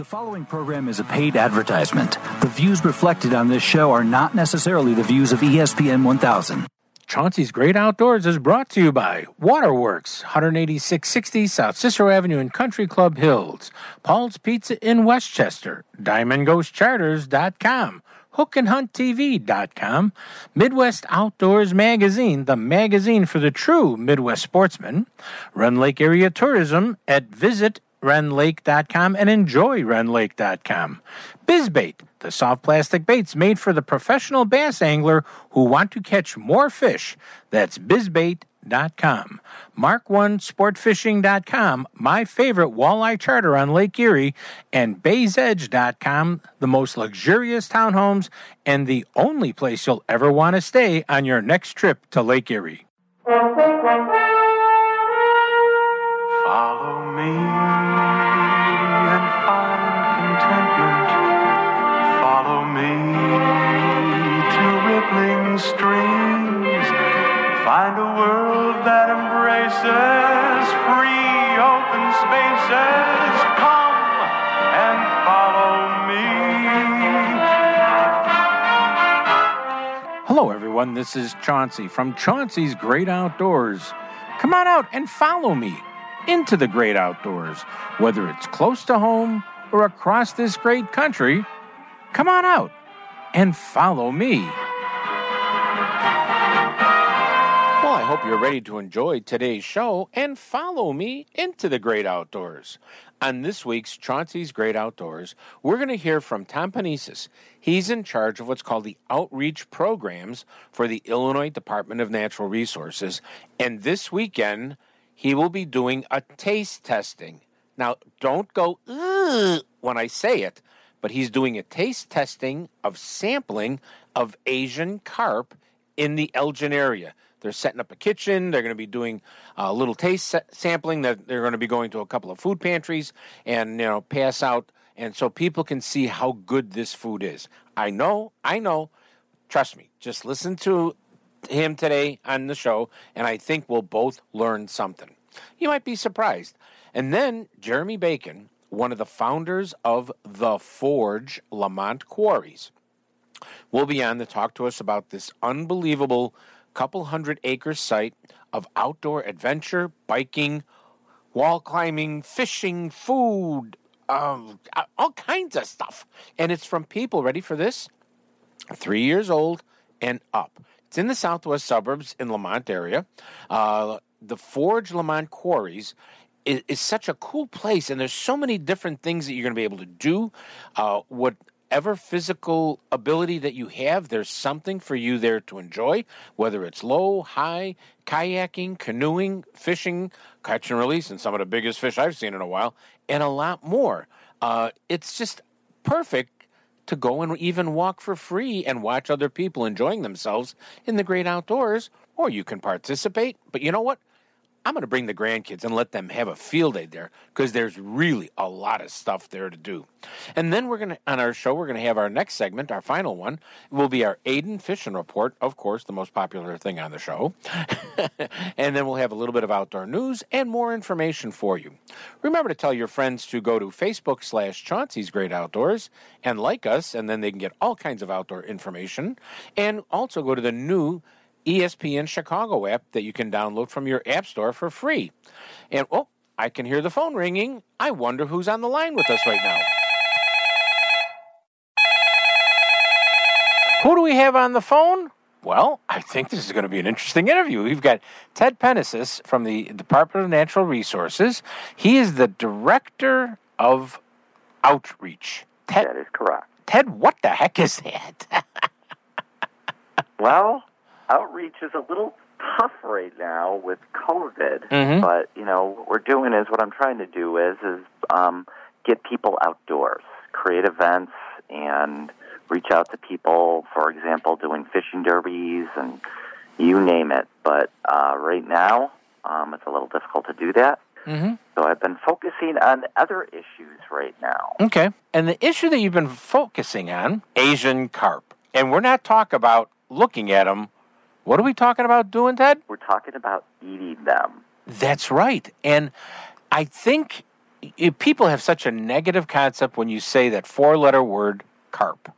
The following program is a paid advertisement. The views reflected on this show are not necessarily the views of ESPN 1000. Chauncey's Great Outdoors is brought to you by Waterworks, 18660 South Cicero Avenue in Country Club Hills, Paul's Pizza in Westchester, DiamondGhostCharters.com, HookandHuntTV.com, Midwest Outdoors Magazine, the magazine for the true Midwest sportsman, Rend Lake Area Tourism at Visit rendlake.com and enjoy rendlake.com. Bizbait, the soft plastic baits made for the professional bass angler who want to catch more fish. That's bizbait.com. Mark1sportfishing.com, my favorite walleye charter on Lake Erie, and baysedge.com, the most luxurious townhomes and the only place you'll ever want to stay on your next trip to Lake Erie. Embraces free open spaces. Come and follow me. Hello, everyone. This is Chauncey from Chauncey's Great Outdoors. Come on out and follow me into the great outdoors, whether it's close to home or across this great country. Come on out and follow me. Hope you're ready to enjoy today's show and follow me into the great outdoors. On this week's Chauncey's Great Outdoors, we're going to hear from Tom Penesis. He's in charge of what's called the outreach programs for the Illinois Department of Natural Resources. And this weekend, he will be doing a taste testing. Now, don't go when I say it, but he's doing a taste testing of sampling of Asian carp in the Elgin area. They're setting up a kitchen. They're going to be doing a little taste sampling. That they're going to be going to a couple of food pantries and you know pass out, and so people can see how good this food is. I know, I know. Trust me. Just listen to him today on the show, and I think we'll both learn something. You might be surprised. And then Jeremy Bacon, one of the founders of the Forge Lemont Quarries, will be on to talk to us about this unbelievable couple hundred acre site of outdoor adventure, biking, wall climbing, fishing, food, um, all kinds of stuff. And it's from people, ready for this? Three years old and up. It's in the southwest suburbs in Lemont area. Uh, the Forge Lemont Quarries is, is, such a cool place, and there's so many different things that you're going to be able to do. Uh, whatever physical ability that you have, there's something for you there to enjoy, whether it's low, high, kayaking, canoeing, fishing, catch and release, and some of the biggest fish I've seen in a while, and a lot more. Uh, it's just perfect to go and even walk for free and watch other people enjoying themselves in the great outdoors, or you can participate. But you know what? I'm going to bring the grandkids and let them have a field day there because there's really a lot of stuff there to do. And then we're going to, on our show, we're going to have our next segment, our final one, will be our Aiden Fishing Report, of course, the most popular thing on the show. and then we'll have a little bit of outdoor news and more information for you. Remember to tell your friends to go to Facebook slash Chauncey's Great Outdoors and like us, and then they can get all kinds of outdoor information. And also go to the new ESPN Chicago app that you can download from your app store for free. And oh, I can hear the phone ringing. I wonder who's on the line with us right now. Who do we have on the phone? Well, I think this is going to be an interesting interview. We've got Ted Penesis from the Department of Natural Resources. He is the Director of Outreach. Ted, That is correct. Ted, what the heck is that? Well, outreach is a little tough right now with COVID, Mhm. but you know what we're doing is what I'm trying to do is is um, get people outdoors, create events, and reach out to people. For example, doing fishing derbies and you name it. But uh, right now, um, it's a little difficult to do that. mm-hmm. So I've been focusing on other issues right now. Okay. And the issue that you've been focusing on, Asian carp. And we're not talking about looking at them. What are we talking about doing, Ted? We're talking about eating them. That's right. And I think people have such a negative concept when you say that four-letter word carp,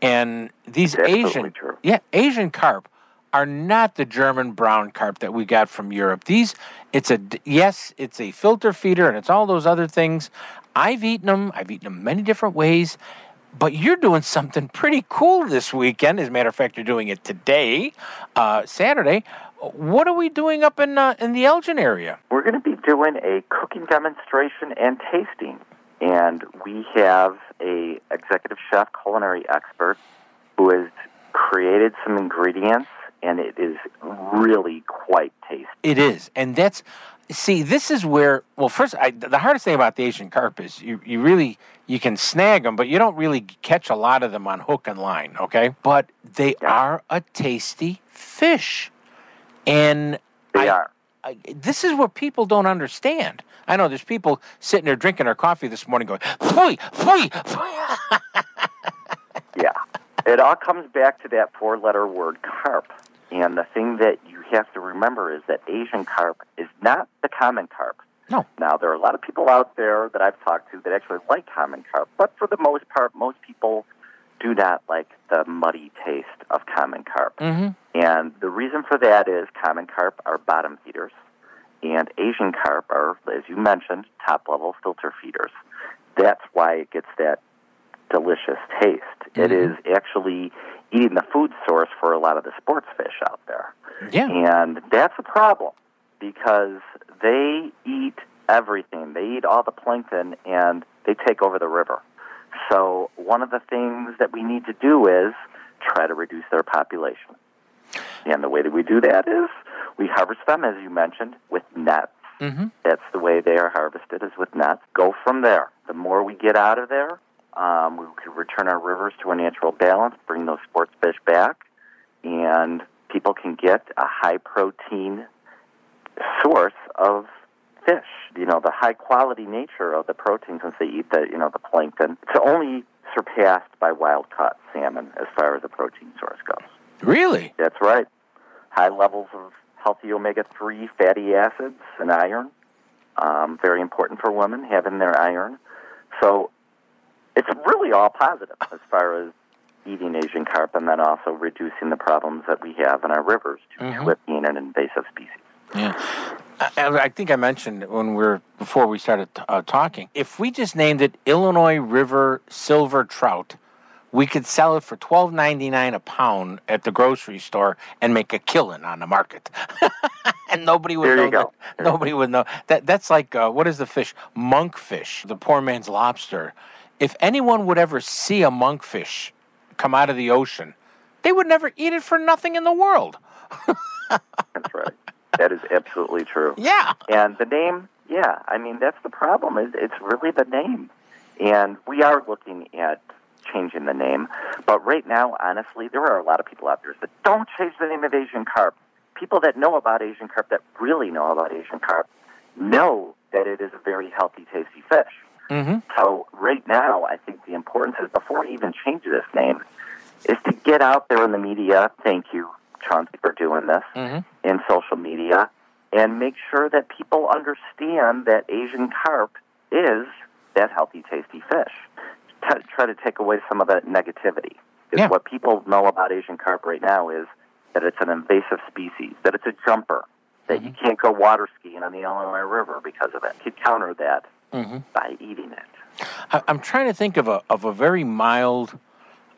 and these Asian, true. yeah, Asian carp are not the German brown carp that we got from Europe. These, it's a yes, it's a filter feeder, and it's all those other things. I've eaten them. I've eaten them many different ways. But you're doing something pretty cool this weekend. As a matter of fact, you're doing it today, uh, Saturday. What are we doing up in uh, in the Elgin area? We're going to be doing a cooking demonstration and tasting, and we have a executive chef, culinary expert, who has created some ingredients, and it is really quite tasty. It is, and that's see. This is where well, first, I, the hardest thing about the Asian carp is you you really you can snag them, but you don't really catch a lot of them on hook and line. Okay, but they are a tasty fish, and They I- are. I, this is what people don't understand. I know there's people sitting there drinking their coffee this morning going, "Fui, fui, pfui." Yeah. It all comes back to that four letter word carp. And the thing that you have to remember is that Asian carp is not the common carp. No. Now, there are a lot of people out there that I've talked to that actually like common carp, but for the most part, most people do not like the muddy taste of common carp. Mhm. And the reason for that is common carp are bottom feeders, and Asian carp are, as you mentioned, top level filter feeders. That's why it gets that delicious taste. It is actually eating the food source for a lot of the sports fish out there. Yeah. And that's a problem because they eat everything. They eat all the plankton and they take over the river. So, one of the things that we need to do is try to reduce their population. And the way that we do that is we harvest them, as you mentioned, with nets. Mhm. That's the way they are harvested, is with nets. Go from there. The more we get out of there, um, we can return our rivers to a natural balance, bring those sports fish back, and people can get a high protein source of fish. You know, the high quality nature of the protein since they eat the you know the plankton. It's only surpassed by wild caught salmon as far as the protein source goes. Really? That's right. High levels of healthy omega 3 fatty acids and iron. Um, very important for women having their iron. So it's really all positive as far as eating Asian carp and then also reducing the problems that we have in our rivers due to it being an invasive species. Yeah. I, I think I mentioned when we are before we started uh, talking. If we just named it Illinois River Silver Trout, we could sell it for twelve ninety nine a pound at the grocery store and make a killing on the market. and nobody would There know. you go. that- nobody would know that. That's like uh, what is the fish? Monkfish, the poor man's lobster. If anyone would ever see a monkfish come out of the ocean, they would never eat it for nothing in the world. That's right. that is absolutely true. Yeah. And the name, yeah, I mean that's the problem. Is it's really the name, and we are looking at changing the name. But right now, honestly, there are a lot of people out there that don't change the name of Asian carp. People that know about Asian carp, that really know about Asian carp, know that it is a very healthy, tasty fish. Mm-hmm. So right now, I think the importance is before we even change this name, is to get out there in the media. Thank you, Chauncey, for doing this Mhm. in social media, and make sure that people understand that Asian carp is that healthy, tasty fish. T- try to take away some of that negativity. Because Yeah. what people know about Asian carp right now is that it's an invasive species, that it's a jumper, that you can't go water skiing on the Illinois River because of it. To counter that Mhm. by eating it. I, I'm trying to think of a of a very mild.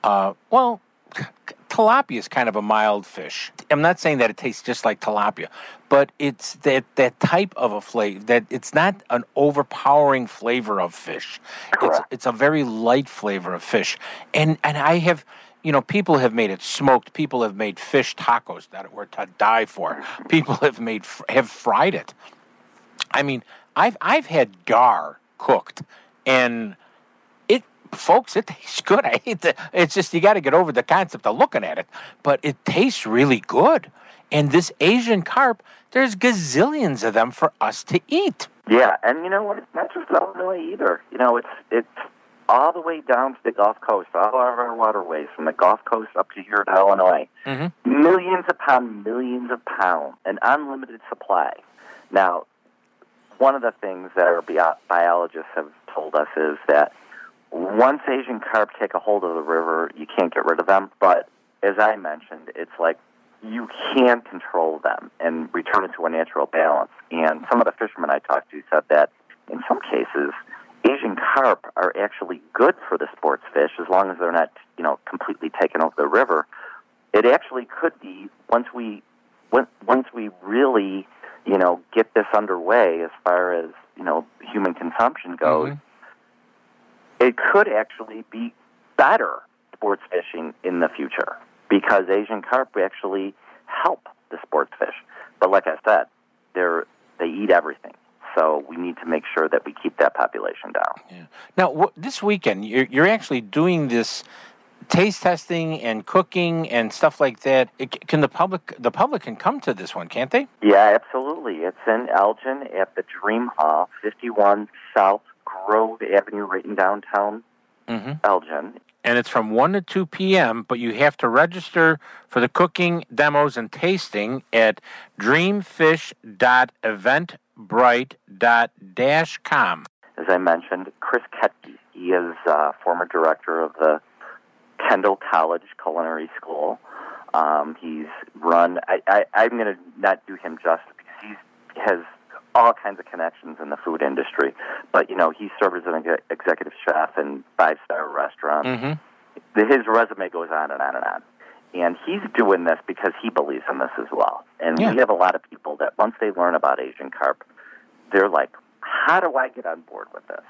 Uh, well, tilapia is kind of a mild fish. I'm not saying that it tastes just like tilapia, but it's that that type of a flavor. That it's not an overpowering flavor of fish. It's it's a very light flavor of fish, and and I have. You know, people have made it smoked. People have made fish tacos that were to die for. People have made have fried it. I mean, I've I've had gar cooked, and it, folks, it tastes good. I hate the. It's just you got to get over the concept of looking at it, but it tastes really good. And this Asian carp, there's gazillions of them for us to eat. Yeah, and you know what? It's not just Illinois either. You know, it's it's all the way down to the Gulf Coast, all of our waterways, from the Gulf Coast up to here to Illinois. Mhm. Millions upon millions of pounds, an unlimited supply. Now, one of the things that our bio- biologists have told us is that once Asian carp take a hold of the river, you can't get rid of them. But as I mentioned, it's like you can control them and return it to a natural balance. And some of the fishermen I talked to said that in some cases, Asian carp are actually good for the sports fish as long as they're not, you know, completely taken over the river. It actually could be once we once once we really, you know, get this underway as far as you know human consumption goes. Mhm. It could actually be better sports fishing in the future because Asian carp actually help the sports fish. But like I said, they're they eat everything. So we need to make sure that we keep that population down. Yeah. Now, wh- this weekend, you're, you're actually doing this taste testing and cooking and stuff like that. It, can the public the public can come to this one, can't they? Yeah, absolutely. It's in Elgin at the Dream Hall, 51 South Grove Avenue, right in downtown Mm-hmm. Elgin. And it's from one to two p.m. But you have to register for the cooking demos and tasting at dreamfish.eventbrite.com. As I mentioned, Chris Koetke. He is uh, former director of the Kendall College Culinary School. Um, he's run. I, I, I'm going to not do him justice because he has all kinds of connections in the food industry. But you know, he served as an ex- executive chef in five star restaurants. Mm-hmm. His resume goes on and on and on. And he's doing this because he believes in this as well. And Yeah. we have a lot of people that once they learn about Asian carp, they're like, "How do I get on board with this?"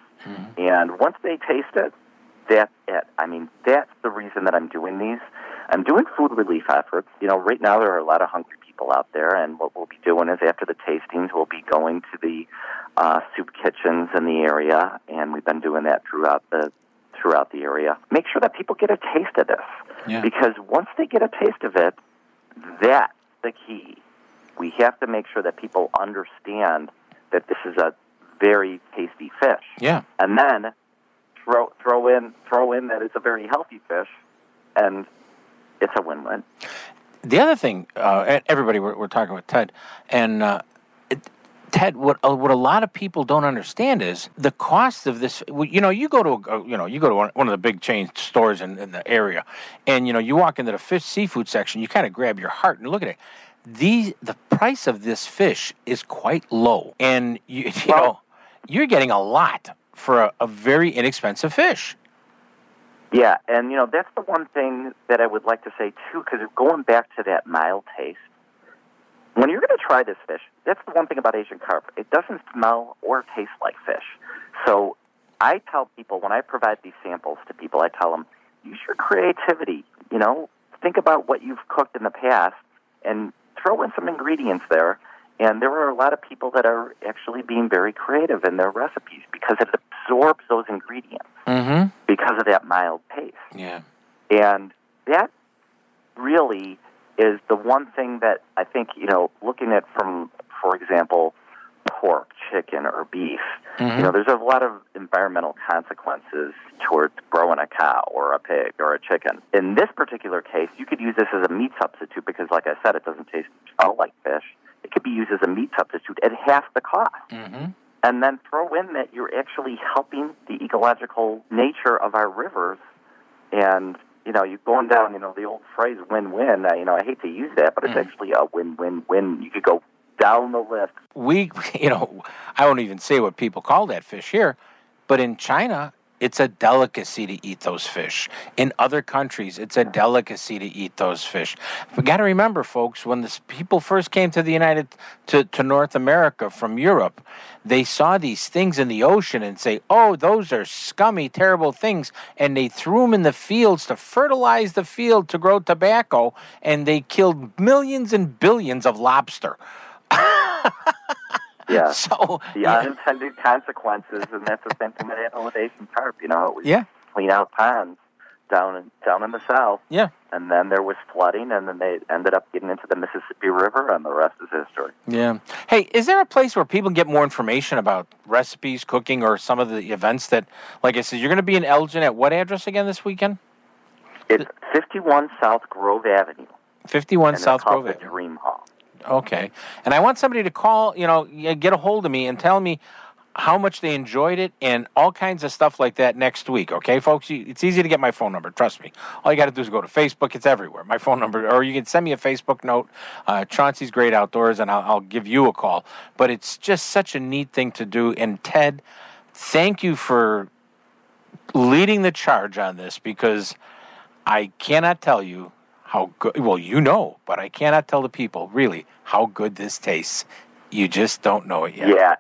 And once they taste it, that's it. I mean, that's the reason that I'm doing these. I'm doing food relief efforts. You know, right now there are a lot of hungry people out there, and what we'll be doing is after the tastings, we'll be going to the uh, soup kitchens in the area, and we've been doing that throughout the throughout the area. Make sure that people get a taste of this, Yeah. because once they get a taste of it, that's the key. We have to make sure that people understand that this is a very tasty fish Yeah. and then throw throw in throw in that it's a very healthy fish, and it's a win-win. The other thing, uh, everybody, we're, we're talking with Ted, and uh, it, Ted, what uh, what a lot of people don't understand is the cost of this. You know, you go to a, you know you go to one, one of the big chain stores in, in the area, and you know you walk into the fish seafood section, you kind of grab your heart and look at it. These the price of this fish is quite low, and you you Well- know you're getting a lot for a, a very inexpensive fish. Yeah, and you know that's the one thing that I would like to say too, because going back to that mild taste, when you're going to try this fish, that's the one thing about Asian carp. It doesn't smell or taste like fish. So I tell people when I provide these samples to people, I tell them use your creativity. You know, think about what you've cooked in the past and throw in some ingredients there. And there are a lot of people that are actually being very creative in their recipes because it absorbs those ingredients Mm-hmm. because of that mild taste. Yeah. And that really is the one thing that I think, you know, looking at from, for example, pork, chicken, or beef, you know, there's a lot of environmental consequences towards growing a cow or a pig or a chicken. In this particular case, you could use this as a meat substitute because, like I said, it doesn't taste smell like fish. It could be used as a meat substitute at half the cost Mm-hmm. And then throw in that you're actually helping the ecological nature of our rivers. And you know you're going down you know the old phrase win-win. Uh, you know i hate to use that but it's actually a win-win-win. You could go down the list. We, you know, I won't even say what people call that fish here, but in China, it's a delicacy to eat those fish. In other countries, it's a delicacy to eat those fish. We got to remember, folks, when the people first came to the United to, to North America from Europe, they saw these things in the ocean and say, "Oh, those are scummy, terrible things," and they threw them in the fields to fertilize the field to grow tobacco, and they killed millions and billions of lobster. yeah So the yeah. unintended consequences and that's the same thing that happened with asian carp you know it was Yeah. clean out ponds down in down in the south Yeah. and then there was flooding and then they ended up getting into the mississippi river and the rest is history Yeah. Hey, is there a place where people get more information about recipes, cooking, or some of the events that, like I said, you're going to be in Elgin at what address again this weekend? it's 51 south grove avenue 51 and South Grove. Avenue. dream hall Okay. And I want somebody to call, you know, get a hold of me and tell me how much they enjoyed it and all kinds of stuff like that next week. Okay, folks? It's easy to get my phone number. Trust me. All you got to do is go to Facebook. It's everywhere. My phone number, or you can send me a Facebook note, uh, Chauncey's Great Outdoors, and I'll, I'll give you a call. But it's just such a neat thing to do. And Ted, thank you for leading the charge on this because I cannot tell you how good, well, you know, but I cannot tell the people really how good this tastes. You just don't know it yet. Yeah,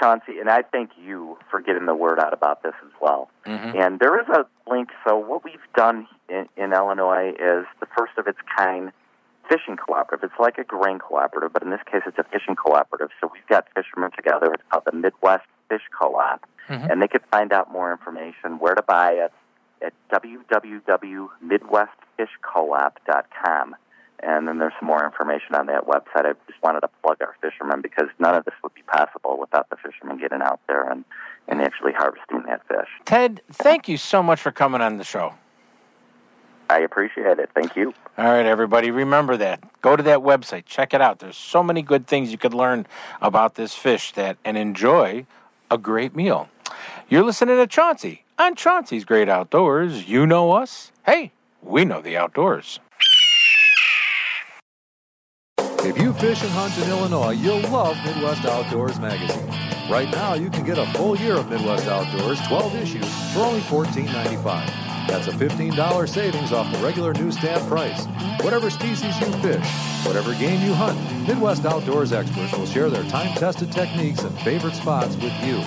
Chauncey, and I thank you for getting the word out about this as well. Mhm. And there is a link. So what we've done in, in Illinois is the first of its kind fishing cooperative. It's like a grain cooperative, but in this case, it's a fishing cooperative. So we've got fishermen together. It's called the Midwest Fish Co-op, Mhm. and they could find out more information where to buy it at www.midwestfishcoop.com. And then there's some more information on that website. I just wanted to plug our fishermen because none of this would be possible without the fishermen getting out there and, and actually harvesting that fish. Ted, thank you so much for coming on the show. I appreciate it. Thank you. All right, everybody, remember that. Go to that website, check it out. There's so many good things you could learn about this fish that and enjoy a great meal. You're listening to Chauncey on Chauncey's Great Outdoors. You know us. Hey, we know the outdoors. If you fish and hunt in Illinois, you'll love Midwest Outdoors magazine. Right now, you can get a full year of Midwest Outdoors, 12 issues, for only $14.95. That's a $15 savings off the regular newsstand price. Whatever species you fish, whatever game you hunt, Midwest Outdoors experts will share their time-tested techniques and favorite spots with you.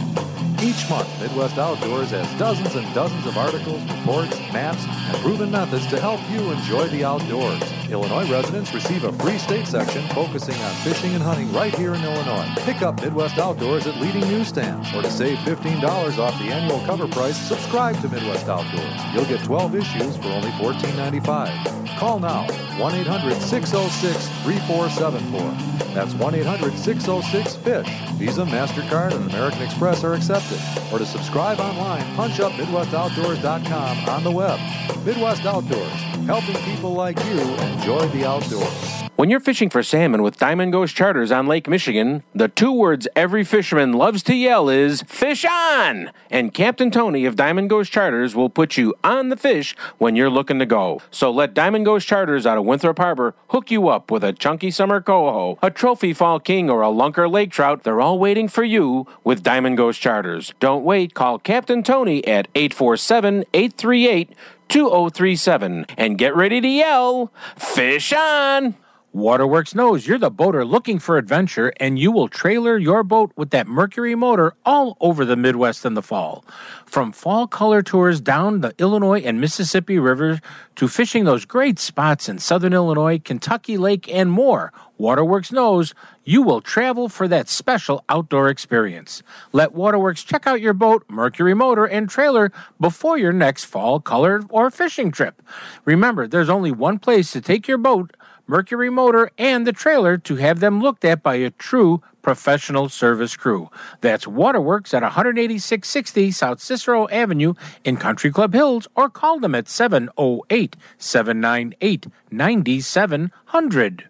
Each month, Midwest Outdoors has dozens and dozens of articles, reports, maps, and proven methods to help you enjoy the outdoors. Illinois residents receive a free state section focusing on fishing and hunting right here in Illinois. Pick up Midwest Outdoors at leading newsstands, or to save $15 off the annual cover price, subscribe to Midwest Outdoors. You'll get 12 issues for only $14.95. Call now 1 800 606 3474. That's 1 800 606 FISH. Visa, MasterCard, and American Express are accepted. Or to subscribe online, punch up MidwestOutdoors.com on the web. Midwest Outdoors, helping people like you enjoy the outdoors. When you're fishing for salmon with Diamond Ghost Charters on Lake Michigan, the two words every fisherman loves to yell is fish on! And Captain Tony of Diamond Ghost Charters will put you on the fish when you're looking to go. So let Diamond Ghost Charters out of Winthrop Harbor hook you up with a chunky summer coho, a trophy fall king, or a lunker lake trout. They're all waiting for you with Diamond Ghost Charters. Don't wait. Call Captain Tony at 847 838 2037 and get ready to yell, Fish on! Waterworks knows you're the boater looking for adventure, and you will trailer your boat with that Mercury motor all over the Midwest in the fall. From fall color tours down the Illinois and Mississippi rivers to fishing those great spots in southern Illinois, Kentucky Lake, and more, Waterworks knows you will travel for that special outdoor experience. Let Waterworks check out your boat, Mercury motor, and trailer before your next fall color or fishing trip. Remember, there's only one place to take your boat. Mercury Motor, and the trailer to have them looked at by a true professional service crew. That's Waterworks at 18660 South Cicero Avenue in Country Club Hills, or call them at 708 798 9700.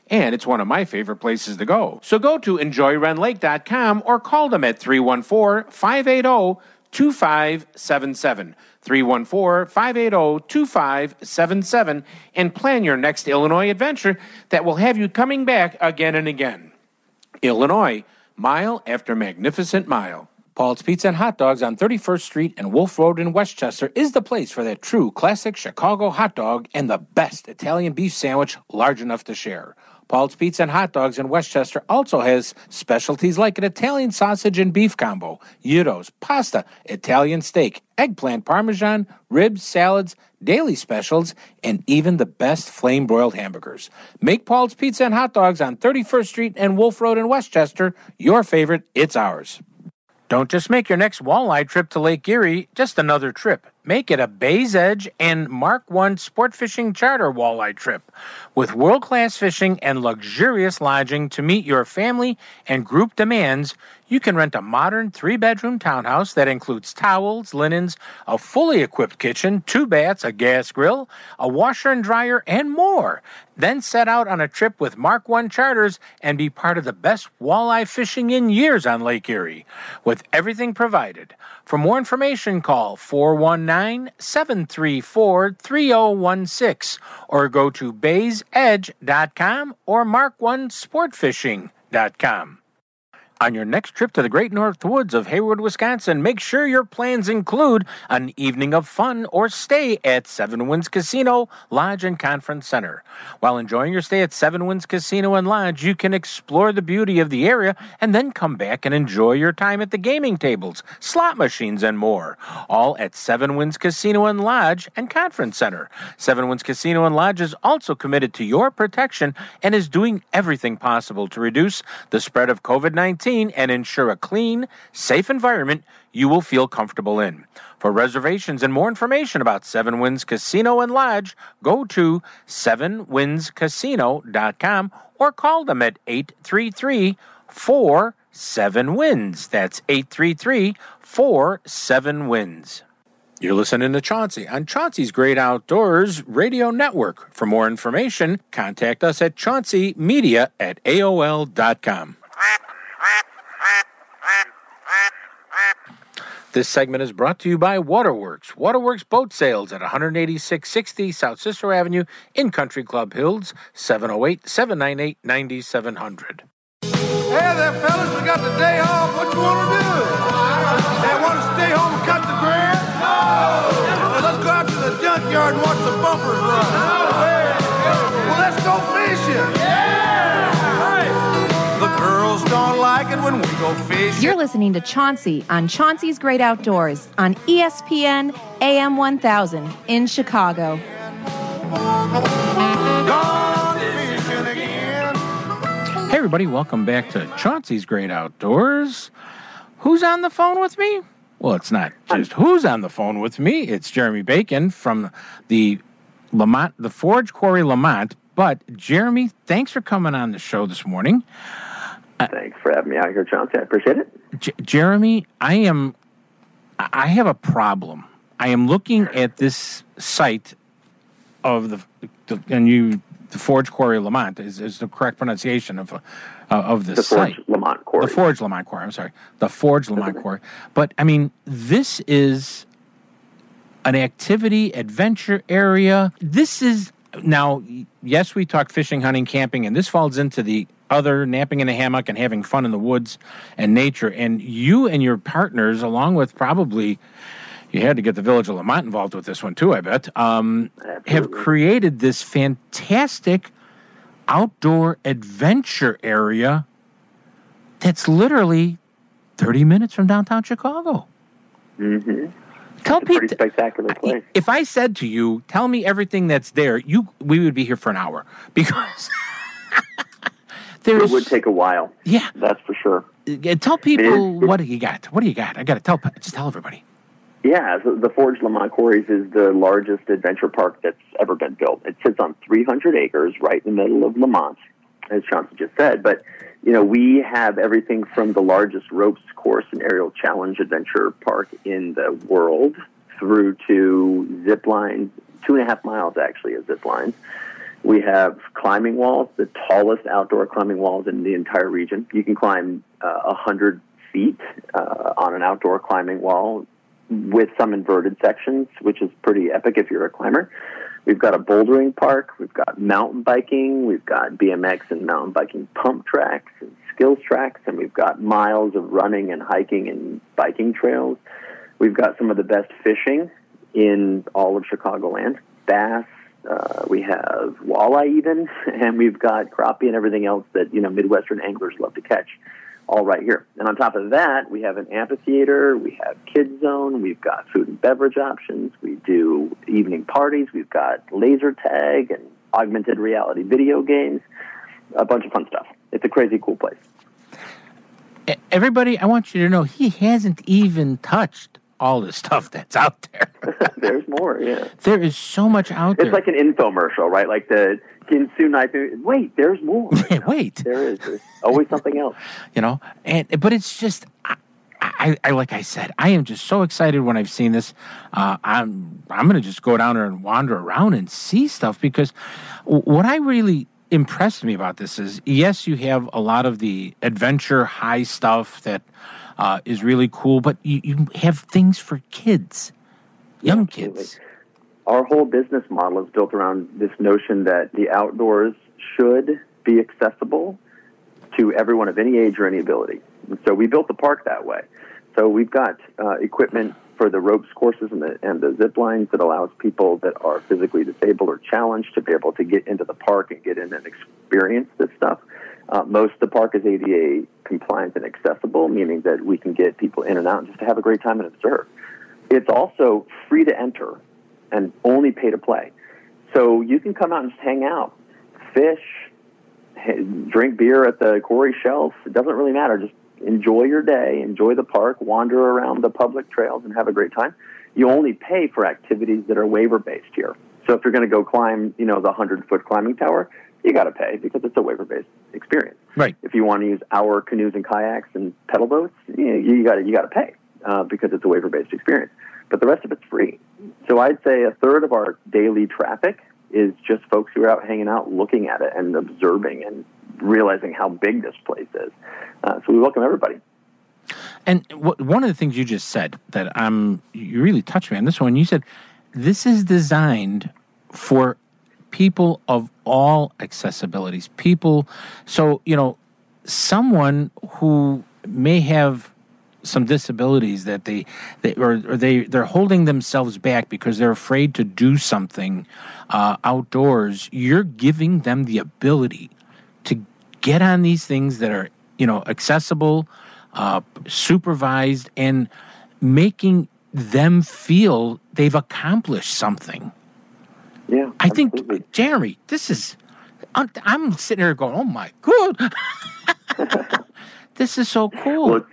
and it's one of my favorite places to go. So go to enjoyrendlake.com or call them at 314 580 2577. 314 580 2577 and plan your next Illinois adventure that will have you coming back again and again. Illinois, mile after magnificent mile. Paul's Pizza and Hot Dogs on 31st Street and Wolf Road in Westchester is the place for that true classic Chicago hot dog and the best Italian beef sandwich large enough to share. Paul's Pizza and Hot Dogs in Westchester also has specialties like an Italian sausage and beef combo, gyros, pasta, Italian steak, eggplant parmesan, ribs, salads, daily specials, and even the best flame broiled hamburgers. Make Paul's Pizza and Hot Dogs on 31st Street and Wolf Road in Westchester your favorite. It's ours. Don't just make your next walleye trip to Lake Erie just another trip. Make it a Bay's Edge and Mark One sport fishing charter walleye trip with world class fishing and luxurious lodging to meet your family and group demands. You can rent a modern three bedroom townhouse that includes towels, linens, a fully equipped kitchen, two baths, a gas grill, a washer and dryer, and more. Then set out on a trip with Mark One Charters and be part of the best walleye fishing in years on Lake Erie. With everything provided. For more information, call 419 734 3016 or go to baysedge.com or mark1sportfishing.com. On your next trip to the great north woods of Hayward, Wisconsin, make sure your plans include an evening of fun or stay at Seven Winds Casino, Lodge, and Conference Center. While enjoying your stay at Seven Winds Casino and Lodge, you can explore the beauty of the area and then come back and enjoy your time at the gaming tables, slot machines, and more. All at Seven Winds Casino and Lodge and Conference Center. Seven Winds Casino and Lodge is also committed to your protection and is doing everything possible to reduce the spread of COVID 19 and ensure a clean, safe environment you will feel comfortable in. For reservations and more information about Seven Winds Casino and Lodge, go to sevenwindscasino.com or call them at 833 47 Winds. That's 833 47 Winds. You're listening to Chauncey on Chauncey's Great Outdoors Radio Network. For more information, contact us at chaunceymedia at AOL.com. This segment is brought to you by Waterworks. Waterworks Boat Sales at 18660 South Cicero Avenue in Country Club Hills, 708 798 9700. Hey there, fellas, we got the day off. What you want to do? They want to stay home and cut the grass? No! Let's go out to the junkyard and watch the bumpers run. When we go fishing. You're listening to Chauncey on Chauncey's Great Outdoors on ESPN AM 1000 in Chicago. Gone fishing again. Hey, everybody, welcome back to Chauncey's Great Outdoors. Who's on the phone with me? Well, it's not just who's on the phone with me. It's Jeremy Bacon from the Lemont, the Forge Quarry Lemont. But Jeremy, thanks for coming on the show this morning. Thanks for having me out here, Chauncey. I appreciate it. J- Jeremy, I am, I I have a problem. I am looking at this site of the, the and you, the Forge Quarry Lemont is, is the correct pronunciation of uh, of this The site. Forge Lemont Quarry. The Forge Lemont Quarry. I'm sorry, the Forge Lemont Quarry. But I mean, this is an activity adventure area. This is now. Yes, we talk fishing, hunting, camping, and this falls into the other napping in a hammock and having fun in the woods and nature. And you and your partners, along with probably. You had to get the village of Lemont involved with this one too, I bet. Um, have created this fantastic outdoor adventure area that's literally 30 minutes from downtown Chicago. Mm-hmm. Tell It's people spectacular place. if I said to you, "Tell me everything that's there," you we would be here for an hour because It would take a while. yeah. That's for sure. Tell people It- what do you got? What do you got? I got to tell just tell everybody. Yeah, so the Forge Lemont Quarries is the largest adventure park that's ever been built. It sits on 300 acres right in the middle of Lemont, as Chauncey just said. But, you know, we have everything from the largest ropes course and aerial challenge adventure park in the world through to zip lines, two and a half miles actually of zip lines. We have climbing walls, the tallest outdoor climbing walls in the entire region. You can climb uh, 100 feet uh, on an outdoor climbing wall with some inverted sections, which is pretty epic if you're a climber. We've got a bouldering park, we've got mountain biking, we've got BMX and mountain biking pump tracks and skills tracks, and we've got miles of running and hiking and biking trails. We've got some of the best fishing in all of Chicagoland bass, uh, we have walleye even, and we've got crappie and everything else that you know Midwestern anglers love to catch, all right here. And on top of that, we have an amphitheater, we have kids zone, we've got food and beverage options, we do evening parties, we've got laser tag and augmented reality video games, a bunch of fun stuff. It's a crazy cool place. Everybody, I want you to know he hasn't even touched all the stuff that's out there. There's more, yeah. there is so much out It's there. It's like an infomercial, right? Like the Ginsu knife. Wait, there's more. Wait, There is. There's always something else. you know, and but it's just. I, I, I like I said, I am just so excited when I've seen this. Uh, I'm I'm gonna just go down there and wander around and see stuff because w- what I really impressed me about this is yes, you have a lot of the adventure high stuff that uh, is really cool, but you, you have things for kids, young absolutely. kids. Our whole business model is built around this notion that the outdoors should be accessible to everyone of any age or any ability. And so we built the park that way. So we've got uh, equipment for the ropes courses and the, and the zip lines that allows people that are physically disabled or challenged to be able to get into the park and get in and experience this stuff. Uh, most of the park is ADA compliant and accessible, meaning that we can get people in and out just to have a great time and observe. It's also free to enter and only pay to play. So you can come out and just hang out, fish, drink beer at the quarry shelf. It doesn't really matter. Just enjoy your day, enjoy the park, wander around the public trails, and have a great time. You only pay for activities that are waiver based here. So if you're going to go climb, you know, the hundred foot climbing tower, you got to pay because it's a waiver based experience. Right. If you want to use our canoes and kayaks and pedal boats, you, you got to you got to pay uh, because it's a waiver based experience. But the rest of it's free. So I'd say a third of our daily traffic is just folks who are out hanging out, looking at it, and observing and realizing how big this place is. Uh, so we welcome everybody. And w- one of the things you just said that I'm you really touched me on this one. You said this is designed for people of all accessibilities. People, so you know, someone who may have some disabilities that they, they or, or they they're holding themselves back because they're afraid to do something uh, outdoors. You're giving them the ability to get on these things that are you know accessible, uh, supervised, and making them feel they've accomplished something. Yeah, I think, absolutely. Jeremy, this is. I'm, I'm sitting here going, "Oh my god, this is so cool." Well,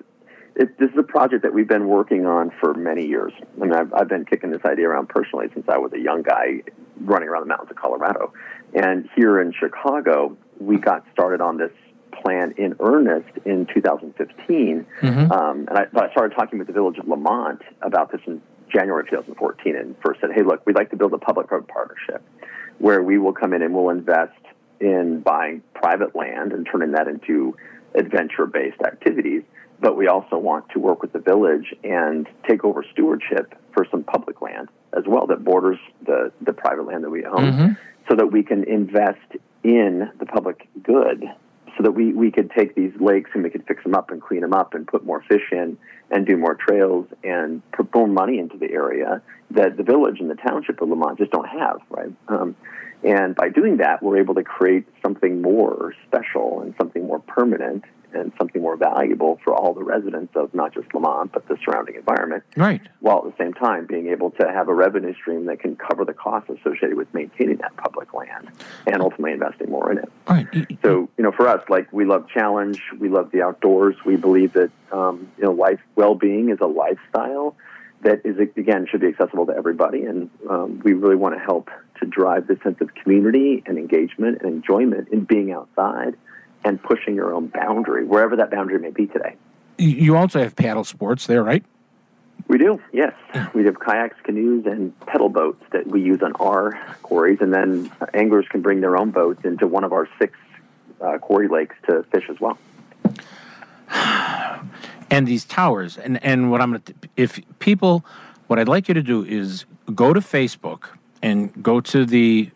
it, this is a project that we've been working on for many years. I mean, I've, I've been kicking this idea around personally since I was a young guy running around the mountains of Colorado. And here in Chicago, we got started on this plan in earnest in 2015. Mhm. Um, and I, but I started talking with the village of Lemont about this in January of 2014 and first said, hey, look, we'd like to build a public road partnership where we will come in and we'll invest in buying private land and turning that into adventure based activities. But we also want to work with the village and take over stewardship for some public land as well that borders the, the private land that we own Mhm. so that we can invest in the public good so that we, we could take these lakes and we could fix them up and clean them up and put more fish in and do more trails and put more money into the area that the village and the township of Lemont just don't have, right? Um, and by doing that, we're able to create something more special and something more permanent and something more valuable for all the residents of not just Lemont, but the surrounding environment right. while at the same time being able to have a revenue stream that can cover the costs associated with maintaining that public land and ultimately investing more in it. Right. So, you know, for us, like we love challenge, we love the outdoors. We believe that um, you know, life well-being is a lifestyle that is again should be accessible to everybody, and um, we really want to help to drive the sense of community and engagement and enjoyment in being outside and pushing your own boundary wherever that boundary may be today. You also have paddle sports there, right? We do, yes. We have kayaks, canoes, and pedal boats that we use on our quarries, and then anglers can bring their own boats into one of our six uh, quarry lakes to fish as well. and these towers and and what i'm gonna if people what i'd like you to do is go to facebook and go to the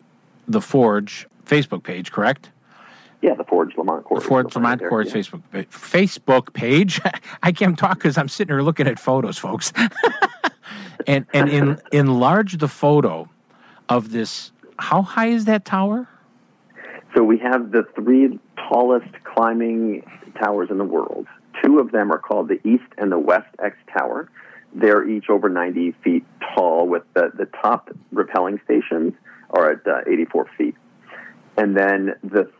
the forge facebook page correct Yeah, the Forge Lemont Quarries. Forge You'll Lemont it there, yeah. Facebook Facebook page. I can't talk because I'm sitting here looking at photos, folks. and and in, enlarge the photo of this how high is that tower? So we have the three tallest climbing towers in the world. Two of them are called the East and the West X Tower. They're each over 90 feet tall, with the, the top rappelling stations are at uh, 84 feet. And then the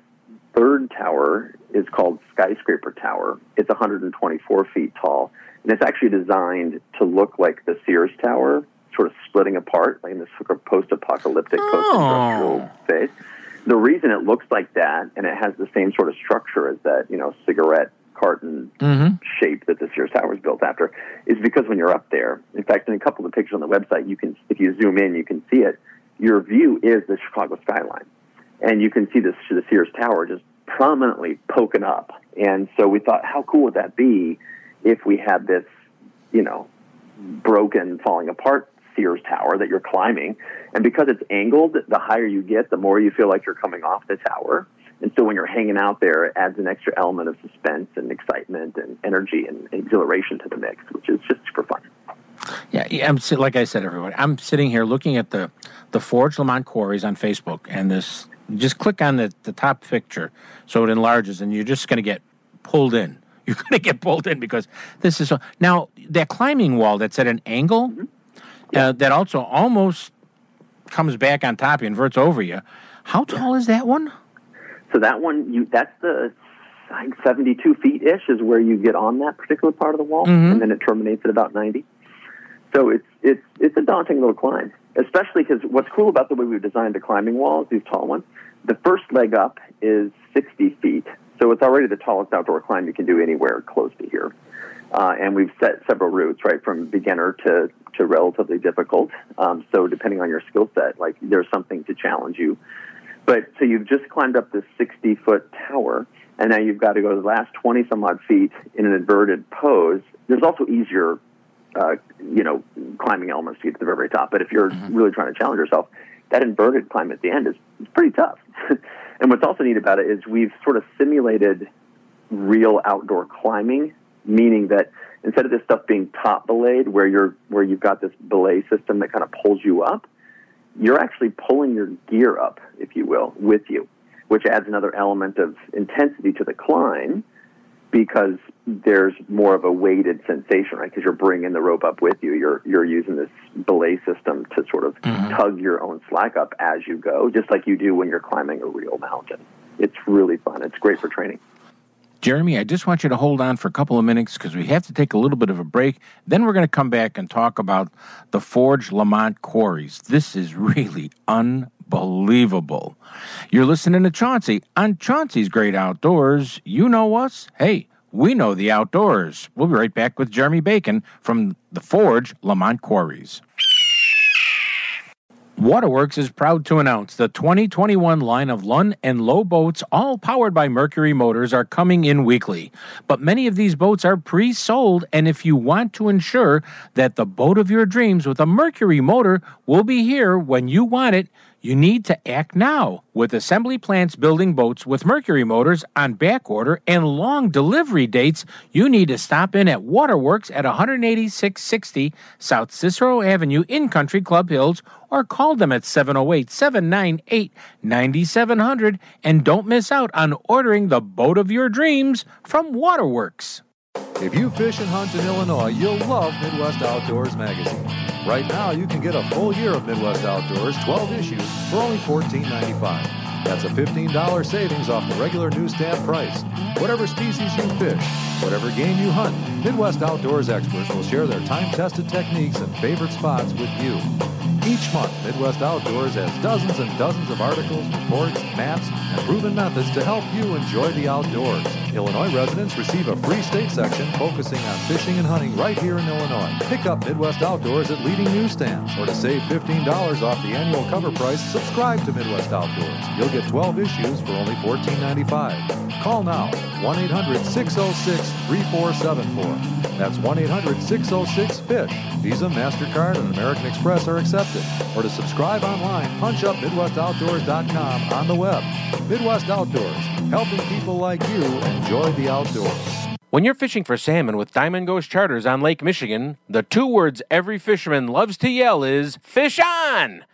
third tower is called Skyscraper Tower. It's 124 feet tall, and it's actually designed to look like the Sears Tower, sort of splitting apart, like in this sort of post-apocalyptic, oh. post-industrial phase. The reason it looks like that, and it has the same sort of structure as that, you know, cigarette carton mm-hmm. shape that the Sears Tower is built after, is because when you're up there, in fact, in a couple of the pictures on the website, you can, if you zoom in, you can see it. Your view is the Chicago skyline and you can see this the Sears Tower just prominently poking up. And so we thought, how cool would that be if we had this, you know, broken, falling apart Sears Tower that you're climbing, and because it's angled, the higher you get, the more you feel like you're coming off the tower. And so when you're hanging out there, it adds an extra element of suspense and excitement and energy and exhilaration to the mix, which is just super fun. Yeah, yeah I'm like I said, everybody. I'm sitting here looking at the the Forge Lemont Quarries on Facebook, and this just click on the the top picture so it enlarges, and you're just going to get pulled in. You're going to get pulled in because this is so. Now that climbing wall that's at an angle, uh, that also almost comes back on top, inverts over you. How tall is that one? So that one, you that's the think 72 feet ish is where you get on that particular part of the wall, Mhm. and then it terminates at about 90. So it's it's it's a daunting little climb, especially because what's cool about the way we've designed the climbing walls, these tall ones, the first leg up is 60 feet, so it's already the tallest outdoor climb you can do anywhere close to here. Uh, and we've set several routes, right, from beginner to to relatively difficult. Um, so depending on your skill set, like there's something to challenge you. But so you've just climbed up this 60 foot tower, and now you've got to go the last 20 some odd feet in an inverted pose. There's also easier, uh, you know, climbing elements to get to the very, very top. But if you're really trying to challenge yourself, that inverted climb at the end is, is pretty tough. and what's also neat about it is we've sort of simulated real outdoor climbing, meaning that instead of this stuff being top belayed, where you're where you've got this belay system that kind of pulls you up, you're actually pulling your gear up, if you will, with you, which adds another element of intensity to the climb because there's more of a weighted sensation, right? Because you're bringing the rope up with you. You're you're using this belay system to sort of mm-hmm. tug your own slack up as you go, just like you do when you're climbing a real mountain. It's really fun. It's great for training. Jeremy, I just want you to hold on for a couple of minutes because we have to take a little bit of a break. Then we're going to come back and talk about the Forge Lemont quarries. This is really unbelievable. You're listening to Chauncey on Chauncey's Great Outdoors. You know us. Hey, we know the outdoors. We'll be right back with Jeremy Bacon from the Forge Lemont quarries. Waterworks is proud to announce the 2021 line of Lund and Lowe boats, all powered by Mercury motors, are coming in weekly. But many of these boats are pre sold, and if you want to ensure that the boat of your dreams with a Mercury motor will be here when you want it, you need to act now. With assembly plants building boats with Mercury motors on back order and long delivery dates, you need to stop in at Waterworks at 18660 South Cicero Avenue in Country Club Hills or call them at 708 798 9700 and don't miss out on ordering the boat of your dreams from Waterworks. If you fish and hunt in Illinois, you'll love Midwest Outdoors magazine. Right now, you can get a full year of Midwest Outdoors, 12 issues, for only $14.95. That's a $15 savings off the regular newsstand price. Whatever species you fish, whatever game you hunt, Midwest Outdoors experts will share their time-tested techniques and favorite spots with you. Each month, Midwest Outdoors has dozens and dozens of articles, reports, maps, and proven methods to help you enjoy the outdoors. Illinois residents receive a free state section focusing on fishing and hunting right here in Illinois. Pick up Midwest Outdoors at leading newsstands, or to save $15 off the annual cover price, subscribe to Midwest Outdoors. You'll get 12 issues for only $14.95. Call now 1 800 606 3474. That's 1 800 606 FISH. Visa, MasterCard, and American Express are accepted. Or to subscribe online, punch up MidwestOutdoors.com on the web. Midwest Outdoors, helping people like you enjoy the outdoors. When you're fishing for salmon with Diamond Ghost Charters on Lake Michigan, the two words every fisherman loves to yell is fish on!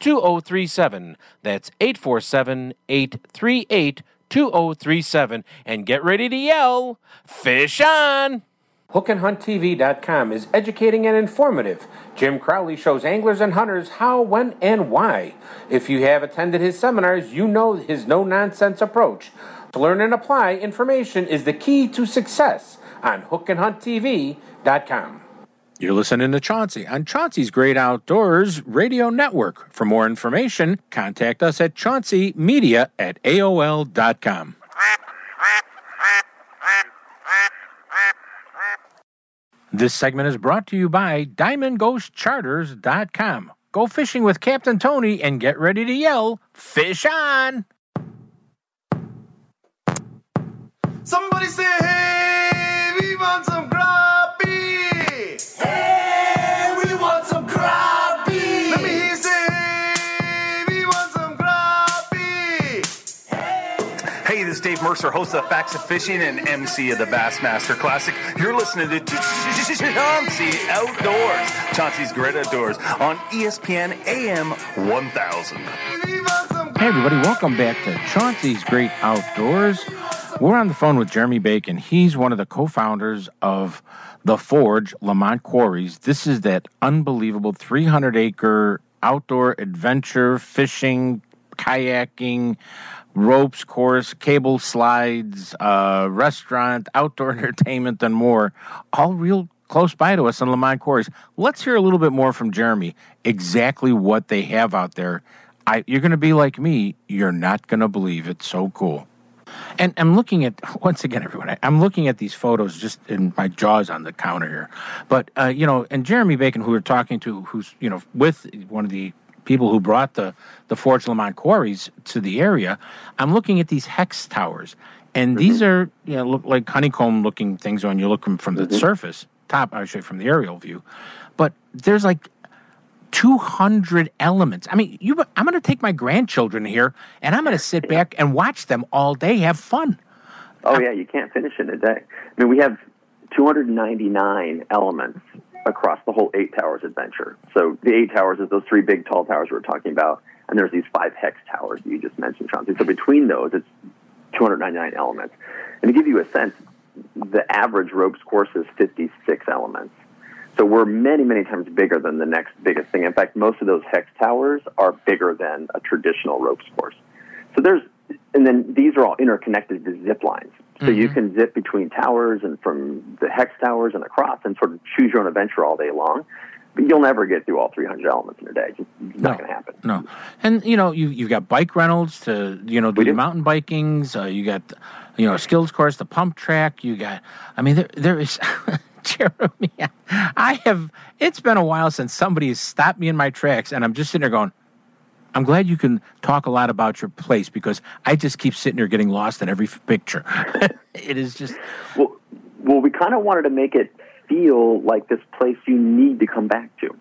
2037. That's 847 838 2037. And get ready to yell, Fish on! HookandHuntTV.com is educating and informative. Jim Crowley shows anglers and hunters how, when, and why. If you have attended his seminars, you know his no nonsense approach. To learn and apply, information is the key to success on HookandHuntTV.com. You're listening to Chauncey on Chauncey's Great Outdoors Radio Network. For more information, contact us at chaunceymedia at AOL.com. This segment is brought to you by DiamondGhostCharters.com. Go fishing with Captain Tony and get ready to yell, Fish on! Somebody say, hey, we want some crappie. Dave Mercer, host of Facts of Fishing and MC of the Bassmaster Classic. You're listening to Chauncey Outdoors, Chauncey's Great Outdoors on ESPN AM 1000. Hey, everybody, welcome back to Chauncey's Great Outdoors. We're on the phone with Jeremy Bacon. He's one of the co founders of The Forge, Lemont Quarries. This is that unbelievable 300 acre outdoor adventure, fishing, kayaking, ropes course, cable slides, uh, restaurant, outdoor entertainment, and more, all real close by to us in Lemont Quarries. Let's hear a little bit more from Jeremy, exactly what they have out there. I, you're going to be like me. You're not going to believe it's so cool. And I'm looking at once again, everyone. I'm looking at these photos, just in my jaws on the counter here. But uh, you know, and Jeremy Bacon, who we're talking to, who's you know with one of the people who brought the the Forge Lemont quarries to the area. I'm looking at these hex towers, and mm-hmm. these are you know look like honeycomb looking things when you look from, from the mm-hmm. surface, top actually from the aerial view. But there's like 200 elements. I mean, you. I'm going to take my grandchildren here, and I'm going to sit back and watch them all day, have fun. Oh yeah, you can't finish in a day. I mean, we have 299 elements across the whole Eight Towers adventure. So the Eight Towers is those three big tall towers we were talking about, and there's these five hex towers that you just mentioned, Chauncey. So between those, it's 299 elements. And to give you a sense, the average ropes course is 56 elements. So we're many, many times bigger than the next biggest thing. In fact, most of those hex towers are bigger than a traditional ropes course. So there's, and then these are all interconnected to zip lines. So you can zip between towers and from the hex towers and across and sort of choose your own adventure all day long. But you'll never get through all 300 elements in a day. Just, it's not going to happen. No, and you know you you've got bike rentals to you know do the mountain bikings. Uh, you got you know a skills course, the pump track. You got. I mean, there there is. Jeremy, I have. It's been a while since somebody has stopped me in my tracks, and I'm just sitting there going, I'm glad you can talk a lot about your place because I just keep sitting there getting lost in every picture. it is just Well, well, we kind of wanted to make it feel like this place you need to come back to,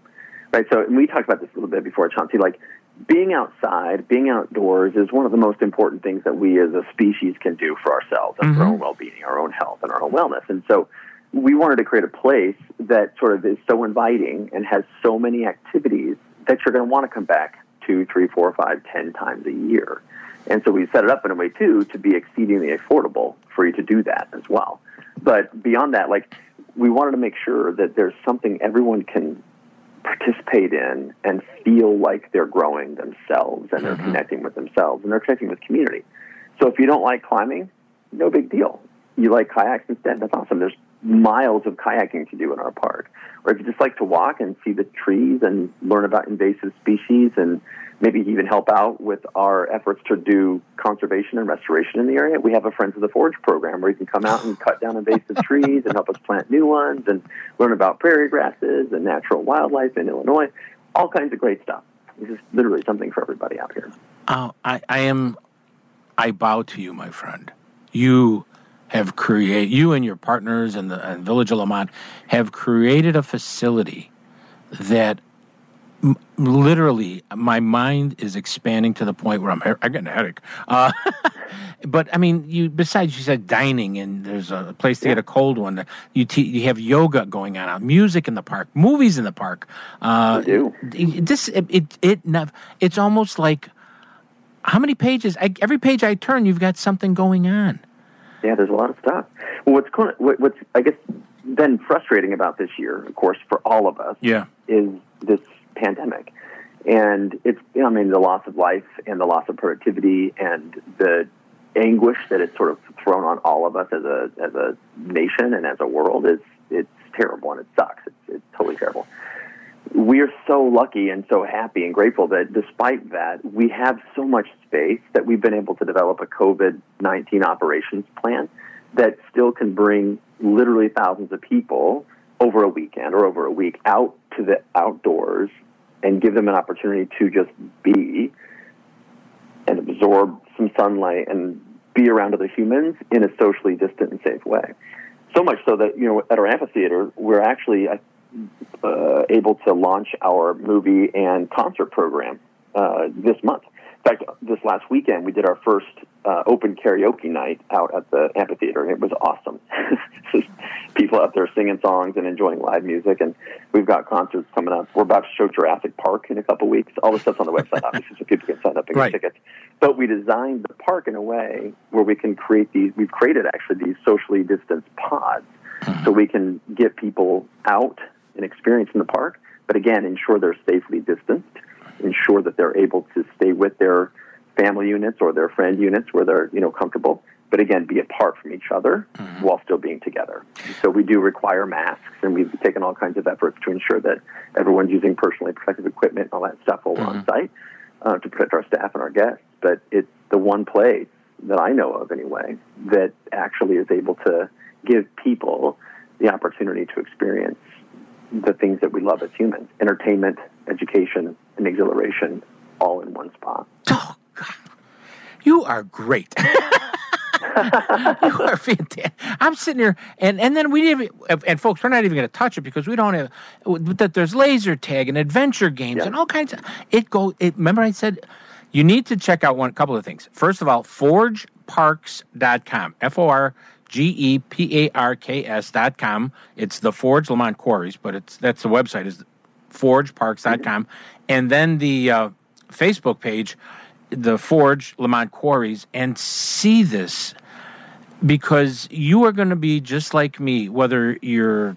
right? So, and we talked about this a little bit before, Chauncey. Like being outside, being outdoors is one of the most important things that we as a species can do for ourselves and for our own well-being, our own health, and our own wellness. And so, we wanted to create a place that sort of is so inviting and has so many activities that you're going to want to come back two, three, four, five, ten times a year. And so we set it up in a way too to be exceedingly affordable for you to do that as well. But beyond that, like we wanted to make sure that there's something everyone can participate in and feel like they're growing themselves and they're mm-hmm. connecting with themselves and they're connecting with community. So if you don't like climbing, no big deal. You like kayaks instead, that's awesome. There's miles of kayaking to do in our park. Or if you just like to walk and see the trees and learn about invasive species and maybe even help out with our efforts to do conservation and restoration in the area, we have a Friends of the Forge program where you can come out and cut down invasive trees and help us plant new ones and learn about prairie grasses and natural wildlife in Illinois. All kinds of great stuff. This is literally something for everybody out here. Uh, I, I am, I bow to you, my friend. You have created, you and your partners and the and Village of Lemont have created a facility that m- literally my mind is expanding to the point where I'm, I'm getting a headache. Uh, but I mean, you besides you said dining and there's a place to get a cold one. You te- you have yoga going on, music in the park, movies in the park. Uh, do. This it it, it it's almost like how many pages? I, every page I turn, you've got something going on. Yeah, there's a lot of stuff. Well, what's what, what's I guess been frustrating about this year, of course, for all of us, Yeah. is this pandemic, and it's I mean the loss of life and the loss of productivity and the anguish that it's sort of thrown on all of us as a as a nation and as a world is it's terrible and it sucks. It's, it's totally terrible. We're so lucky and so happy and grateful that despite that, we have so much space that we've been able to develop a COVID 19 operations plan that still can bring literally thousands of people over a weekend or over a week out to the outdoors and give them an opportunity to just be and absorb some sunlight and be around other humans in a socially distant and safe way. So much so that, you know, at our amphitheater, we're actually uh, able to launch our movie and concert program uh, this month. In fact, this last weekend, we did our first uh, open karaoke night out at the amphitheater, and it was awesome. People out there singing songs and enjoying live music, and we've got concerts coming up. We're about to show Jurassic Park in a couple weeks. All the stuff's on the website, obviously, so people can sign up and get Right. tickets. But we designed the park in a way where we can create these. We've created actually these socially distanced pods, so we can get people out and experience in the park. But again, ensure they're safely distanced, ensure that they're able to stay with their family units or their friend units where they're you know comfortable. But again, be apart from each other while still being together. So we do require masks, and we've taken all kinds of efforts to ensure that everyone's using personally protective equipment and all that stuff while we're on site uh, to protect our staff and our guests. But it's the one place that I know of, anyway, that actually is able to give people the opportunity to experience the things that we love as humans entertainment, education, and exhilaration all in one spot. Oh, God. You are great. you are fantastic. I'm sitting here, and, and then we didn't. even- And folks, we're not even going to touch it because we don't have that. There's laser tag and adventure games and all kinds of. It go. It. Remember, I said you need to check out one couple of things. First of all, forgeparks.com. F O R G E P A R K S dot com. It's the Forge Lemont Quarries, but it's that's the website is forgeparks.com. And then the uh, Facebook page, the Forge Lemont Quarries, and see this because you are going to be just like me, whether you're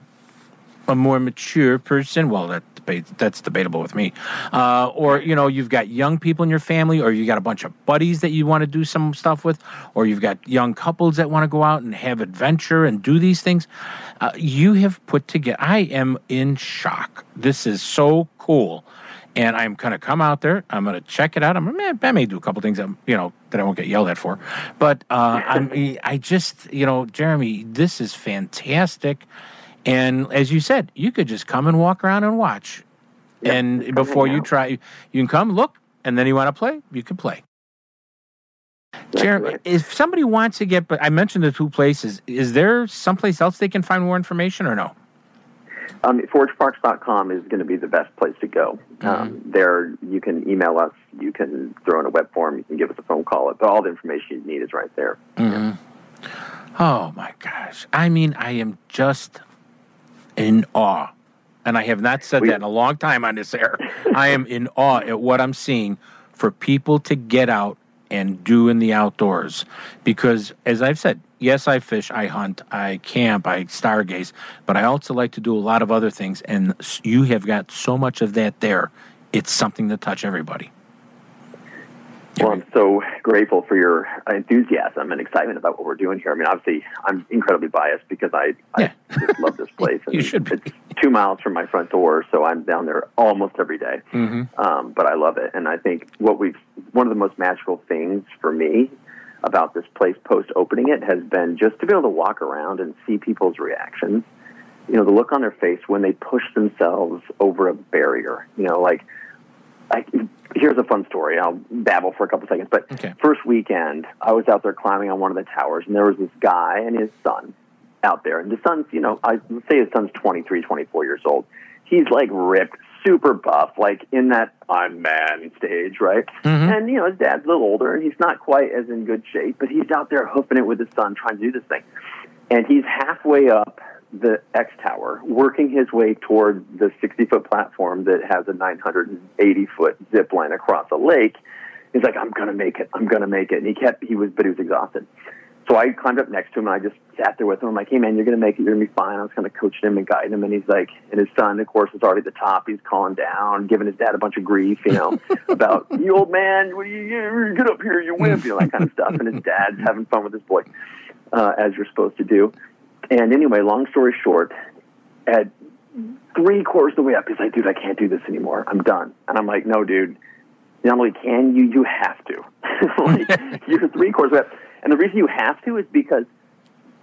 a more mature person. Well, that that's debatable with me. Uh, or you know, you've got young people in your family, or you got a bunch of buddies that you want to do some stuff with, or you've got young couples that want to go out and have adventure and do these things. Uh, you have put together. I am in shock. This is so cool. And I'm going to come out there. I'm going to check it out. I'm, I may do a couple things, that, you know, that I won't get yelled at for. But uh, I'm, I just, you know, Jeremy, this is fantastic. And as you said, you could just come and walk around and watch. and before you try, you can come look, and then you want to play, you can play. Jeremy, if somebody wants to get, but I mentioned the two places. Is there someplace else they can find more information, or no? Um, ForgeParks.com is going to be the best place to go. Um, there, you can email us, you can throw in a web form, you can give us a phone call. But all the information you need is right there. Oh my gosh! I mean, I am just in awe, and I have not said We- that in a long time on this air. I am in awe at what I'm seeing for people to get out and do in the outdoors. Because, as I've said, yes, I fish, I hunt, I camp, I stargaze, but I also like to do a lot of other things. And you have got so much of that there. It's something to touch everybody. Well, I'm so grateful for your enthusiasm and excitement about what we're doing here. I mean, obviously, I'm incredibly biased because I, I just love this place. And You should be. It's two miles from my front door, so I'm down there almost every day. Mm-hmm. um, but I love it. And I think what we've one of the most magical things for me about this place post opening it has been just to be able to walk around and see people's reactions. You know, the look on their face when they push themselves over a barrier. You know, like I, here's a fun story. I'll babble for a couple seconds. But Okay. first weekend, I was out there climbing on one of the towers, and there was this guy and his son out there. And the son's, you know, I let's say his son's 23, 24 years old. He's like ripped, super buff, like in that I'm man stage, right? Mm-hmm. And you know, his dad's a little older, and he's not quite as in good shape, but he's out there hoofing it with his son, trying to do this thing. And he's halfway up the X Tower, working his way toward the 60 foot platform that has a 980 foot zip line across a lake. He's like, I'm gonna make it. I'm gonna make it. And he kept, he was, but he was exhausted. So I climbed up next to him and I just sat there with him. I'm like, hey man, you're gonna make it. You're gonna be fine. I was kind of coaching him and guiding him. And he's like, and his son, of course, is already at the top. He's calling down, giving his dad a bunch of grief, you know, about you old man, what you, you get up here, you wimp, you know, that kind of stuff. And his dad's having fun with his boy, uh, as you're supposed to do. And anyway, long story short, at three quarters of the way up, he's like, dude, I can't do this anymore. I'm done. And I'm like, no, dude, not only can you, you have to. like, you're three quarters of the way up. And the reason you have to is because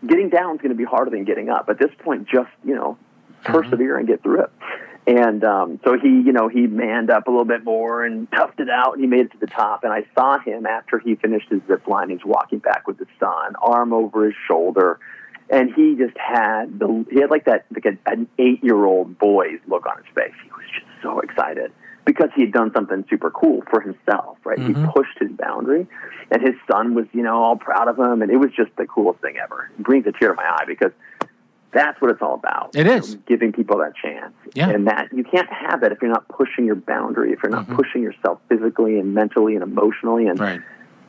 getting down is going to be harder than getting up. At this point, just, you know, persevere and get through it. And um, so he, you know, he manned up a little bit more and toughed it out, and he made it to the top. And I saw him after he finished his zip line. He's walking back with his son, arm over his shoulder, and he just had the he had like that like a, an eight year old boy's look on his face. He was just so excited because he had done something super cool for himself, right? He mm-hmm. pushed his boundary, and his son was, you know, all proud of him, and it was just the coolest thing ever. It brings a tear to my eye because that's what it's all about. It is. Know, giving people that chance. Yeah. And that you can't have that if you're not pushing your boundary, if you're not mm-hmm. pushing yourself physically and mentally and emotionally. And Right.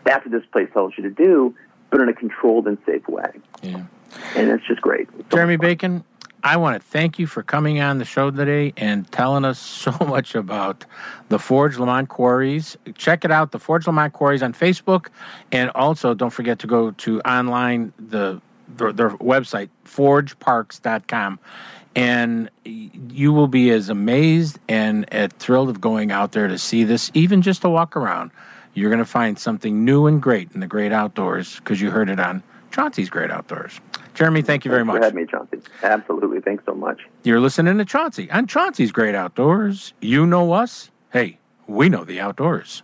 that's what this place tells you to do, but in a controlled and safe way. Yeah. And it's just great. It's Jeremy. Bacon, I want to thank you for coming on the show today and telling us so much about the Forge Lemont Quarries. Check it out, the Forge Lemont Quarries on Facebook, and also don't forget to go to online the their, their website forgeparks.com and you will be as amazed and uh, thrilled of going out there to see this even just to walk around you're going to find something new and great in the great outdoors because you heard it on chauncey's great outdoors jeremy thank you very Thanks much for having me, Chauncey. Absolutely. Thanks so much. you're listening to Chauncey on Chauncey's Great Outdoors. You know us. Hey, we know the outdoors.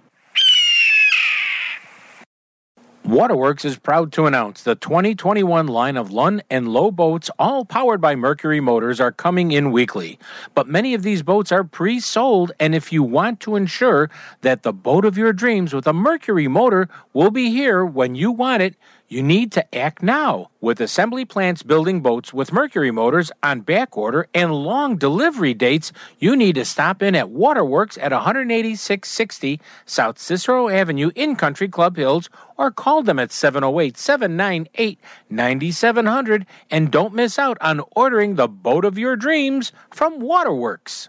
Waterworks is proud to announce the 2021 line of Lund and Lowe boats, all powered by Mercury motors, are coming in weekly. But many of these boats are pre sold, and if you want to ensure that the boat of your dreams with a Mercury motor will be here when you want it, you need to act now. With assembly plants building boats with Mercury motors on back order and long delivery dates, you need to stop in at Waterworks at 18660 South Cicero Avenue in Country Club Hills or call them at 708 798 9700 and don't miss out on ordering the boat of your dreams from Waterworks.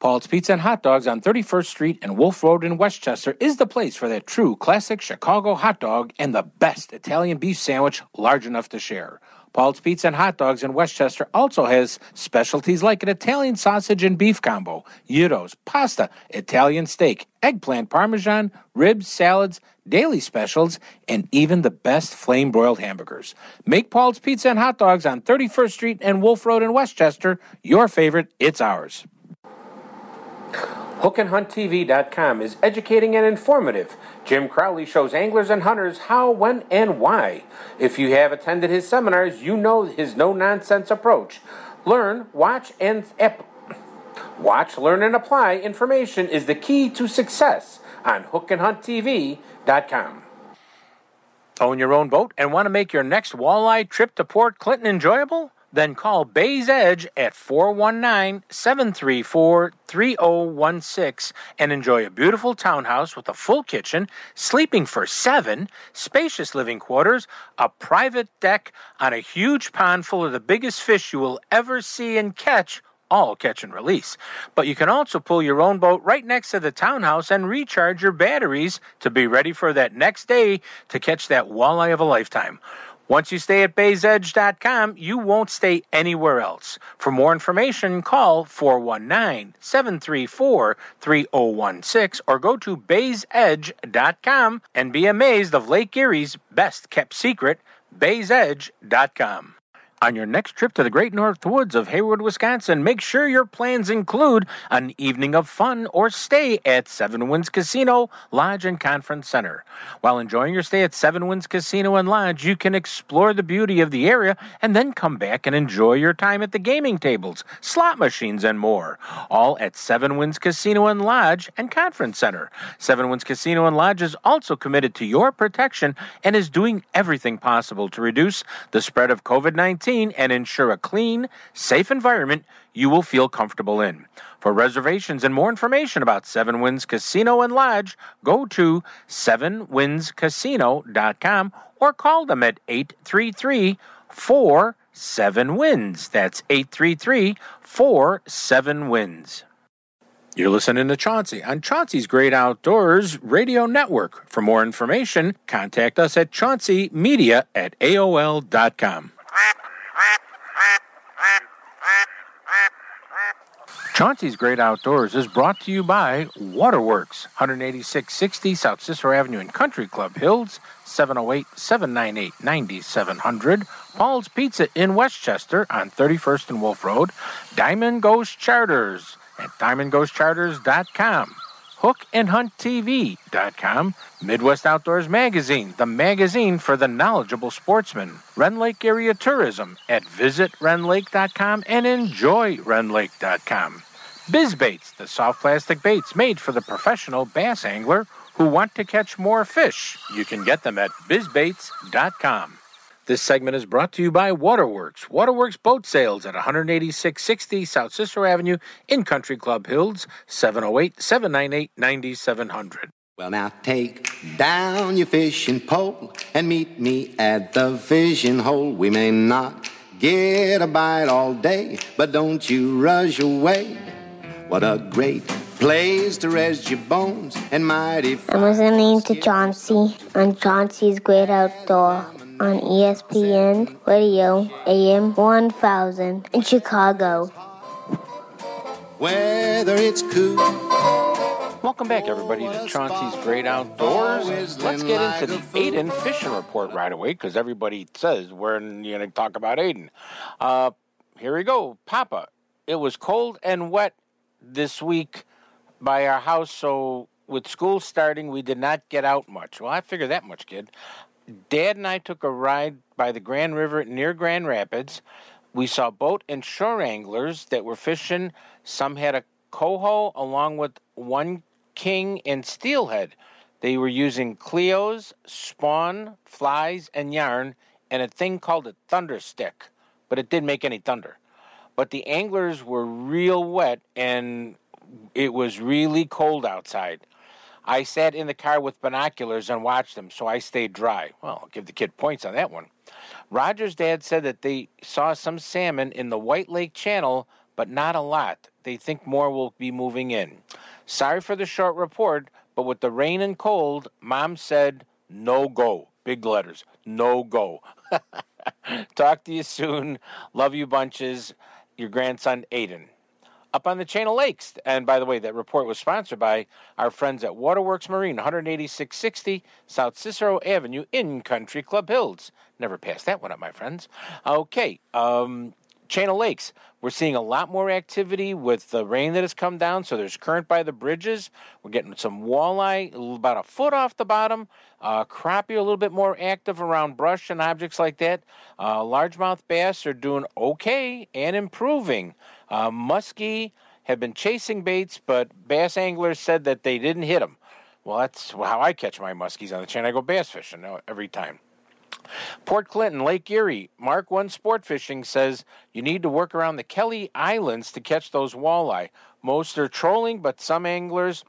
Paul's Pizza and Hot Dogs on 31st Street and Wolf Road in Westchester is the place for that true classic Chicago hot dog and the best Italian beef sandwich large enough to share. Paul's Pizza and Hot Dogs in Westchester also has specialties like an Italian sausage and beef combo, gyros, pasta, Italian steak, eggplant parmesan, ribs, salads, daily specials, and even the best flame broiled hamburgers. Make Paul's Pizza and Hot Dogs on 31st Street and Wolf Road in Westchester your favorite. It's ours. HookandHuntTV.com is educating and informative. Jim Crowley shows anglers and hunters how, when, and why. If you have attended his seminars, you know his no nonsense approach. Learn, watch, and ep- watch, learn, and apply information is the key to success on HookandHuntTV.com. Own your own boat and want to make your next walleye trip to Port Clinton enjoyable? Then call Bay's Edge at 419 734 3016 and enjoy a beautiful townhouse with a full kitchen, sleeping for seven, spacious living quarters, a private deck on a huge pond full of the biggest fish you will ever see and catch all catch and release. But you can also pull your own boat right next to the townhouse and recharge your batteries to be ready for that next day to catch that walleye of a lifetime. Once you stay at baysedge.com, you won't stay anywhere else. For more information, call 419 734 3016 or go to baysedge.com and be amazed of Lake Erie's best kept secret, baysedge.com. On your next trip to the great north woods of Hayward, Wisconsin, make sure your plans include an evening of fun or stay at Seven Winds Casino, Lodge, and Conference Center. While enjoying your stay at Seven Winds Casino and Lodge, you can explore the beauty of the area and then come back and enjoy your time at the gaming tables, slot machines, and more. All at Seven Winds Casino and Lodge and Conference Center. Seven Winds Casino and Lodge is also committed to your protection and is doing everything possible to reduce the spread of COVID 19 and ensure a clean, safe environment you will feel comfortable in. For reservations and more information about Seven Winds Casino and Lodge, go to sevenwindscasino.com or call them at 833 47 Winds. That's 833 47 Winds. You're listening to Chauncey on Chauncey's Great Outdoors Radio Network. For more information, contact us at chaunceymedia at AOL.com. Chauncey's Great Outdoors is brought to you by Waterworks, 18660 South Cicero Avenue in Country Club Hills, 708 798 9700. Paul's Pizza in Westchester on 31st and Wolf Road. Diamond Ghost Charters at diamondghostcharters.com. HookandHuntTV.com, Midwest Outdoors Magazine, the magazine for the knowledgeable sportsman. Rend Lake Area Tourism at visitrendlake.com and enjoyrendlake.com. BizBaits, the soft plastic baits made for the professional bass angler who want to catch more fish. You can get them at bizbaits.com. This segment is brought to you by Waterworks. Waterworks Boat Sales at 18660 South Cicero Avenue in Country Club Hills, 708 798 9700. Well, now take down your fishing pole and meet me at the fishing hole. We may not get a bite all day, but don't you rush away. What a great place to rest your bones and mighty. I'm listening to Chauncey on Chauncey's Great Outdoor on ESPN Radio AM 1000 in Chicago. Whether it's cool. Welcome back, everybody, to Chauncey's Great Outdoors. Let's get into the Aiden fishing report right away because everybody says we're going to talk about Aiden. Uh, here we go. Papa, it was cold and wet this week by our house, so with school starting, we did not get out much. Well, I figure that much, kid. Dad and I took a ride by the Grand River near Grand Rapids. We saw boat and shore anglers that were fishing. Some had a coho along with one king and steelhead. They were using Cleos, spawn, flies, and yarn, and a thing called a thunder stick, but it didn't make any thunder. But the anglers were real wet, and it was really cold outside. I sat in the car with binoculars and watched them, so I stayed dry. Well, I'll give the kid points on that one. Roger's dad said that they saw some salmon in the White Lake Channel, but not a lot. They think more will be moving in. Sorry for the short report, but with the rain and cold, Mom said no go. Big letters, no go. Talk to you soon. Love you bunches. Your grandson, Aiden up on the chain of lakes. And by the way, that report was sponsored by our friends at Waterworks Marine, 18660 South Cicero Avenue in Country Club Hills. Never passed that one up, my friends. Okay, um, chain of lakes. We're seeing a lot more activity with the rain that has come down, so there's current by the bridges. We're getting some walleye, about a foot off the bottom. Uh, crappie a little bit more active around brush and objects like that. Uh, largemouth bass are doing okay and improving. Uh, muskie have been chasing baits, but bass anglers said that they didn't hit them. Well, that's how I catch my muskies on the chain. I go bass fishing every time. Port Clinton, Lake Erie, Mark One Sport Fishing says you need to work around the Kelly Islands to catch those walleye. Most are trolling, but some anglers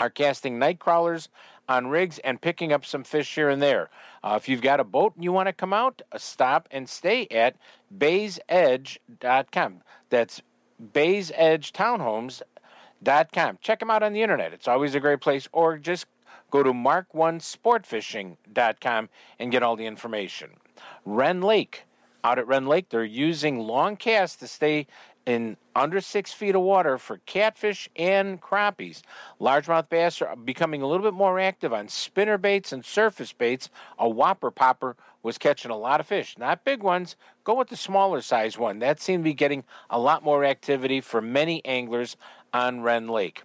are casting night crawlers on rigs and picking up some fish here and there. Uh, if you've got a boat and you want to come out, uh, stop and stay at baysedge.com. That's baysedgetownhomes.com. Check them out on the internet. It's always a great place. Or just go to mark1sportfishing.com and get all the information. Rend Lake. Out at Rend Lake, they're using long casts to stay in under six feet of water for catfish and crappies. Largemouth bass are becoming a little bit more active on spinner baits and surface baits. A whopper popper was catching a lot of fish, not big ones. Go with the smaller size one. That seemed to be getting a lot more activity for many anglers on Rend Lake.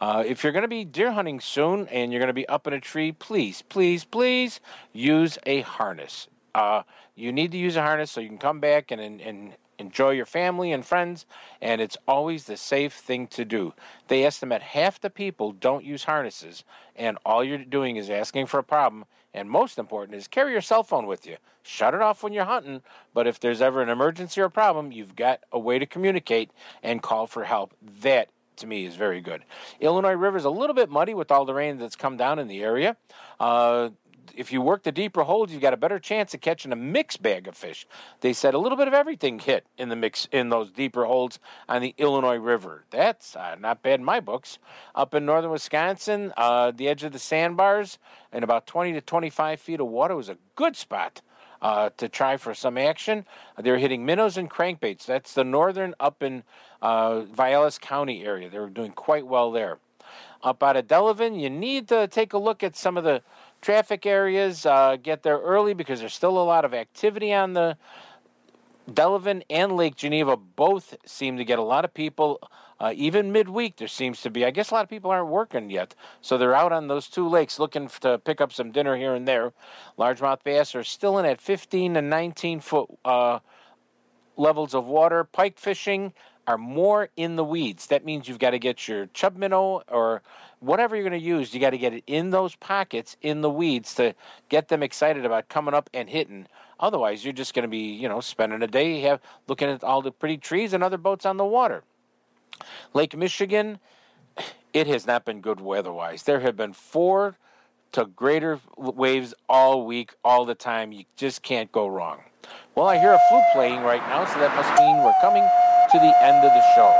Uh, if you're going to be deer hunting soon and you're going to be up in a tree, please, please, please use a harness. Uh, you need to use a harness so you can come back and, and, and enjoy your family and friends, and it's always the safe thing to do. They estimate half the people don't use harnesses, and all you're doing is asking for a problem. And most important is carry your cell phone with you. Shut it off when you're hunting, but if there's ever an emergency or problem, you've got a way to communicate and call for help. That to me is very good. Illinois River is a little bit muddy with all the rain that's come down in the area. Uh, if you work the deeper holes, you've got a better chance of catching a mixed bag of fish. They said a little bit of everything hit in the mix in those deeper holes on the Illinois River. That's uh, not bad in my books. Up in northern Wisconsin, uh, the edge of the sandbars, and about 20 to 25 feet of water was a good spot. Uh, to try for some action. They're hitting minnows and crankbaits. That's the northern up in uh, Vilas County area. They were doing quite well there. Up out of Delavan, you need to take a look at some of the traffic areas. Uh, get there early because there's still a lot of activity on the Delavan and Lake Geneva. Both seem to get a lot of people. Uh, even midweek, there seems to be. I guess a lot of people aren't working yet, so they're out on those two lakes looking to pick up some dinner here and there. Largemouth bass are still in at 15 to 19 foot uh, levels of water. Pike fishing are more in the weeds. That means you've got to get your chub minnow or whatever you're going to use, you got to get it in those pockets in the weeds to get them excited about coming up and hitting. Otherwise, you're just going to be, you know, spending a day have looking at all the pretty trees and other boats on the water. Lake Michigan, it has not been good weather-wise. There have been four to greater waves all week, all the time. You just can't go wrong. Well, I hear a flute playing right now, so that must mean we're coming to the end of the show.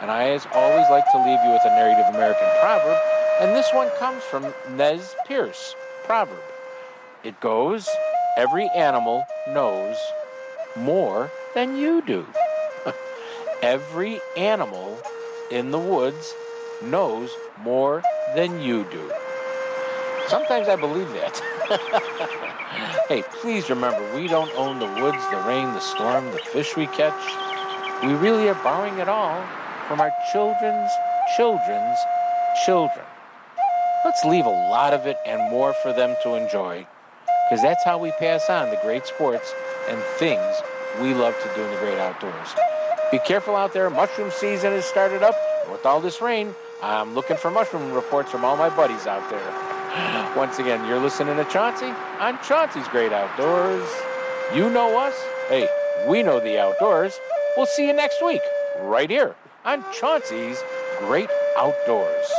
And I, as always, like to leave you with a Native American proverb. And this one comes from Nez Perce proverb. It goes, Every animal knows more than you do. Every animal in the woods knows more than you do. Sometimes I believe that. hey, please remember, we don't own the woods, the rain, the storm, the fish we catch. We really are borrowing it all from our children's children's children. Let's leave a lot of it and more for them to enjoy, because that's how we pass on the great sports and things we love to do in the great outdoors. Be careful out there. Mushroom season has started up. With all this rain, I'm looking for mushroom reports from all my buddies out there. Once again, you're listening to Chauncey on Chauncey's Great Outdoors. You know us. Hey, we know the outdoors. We'll see you next week, right here on Chauncey's Great Outdoors.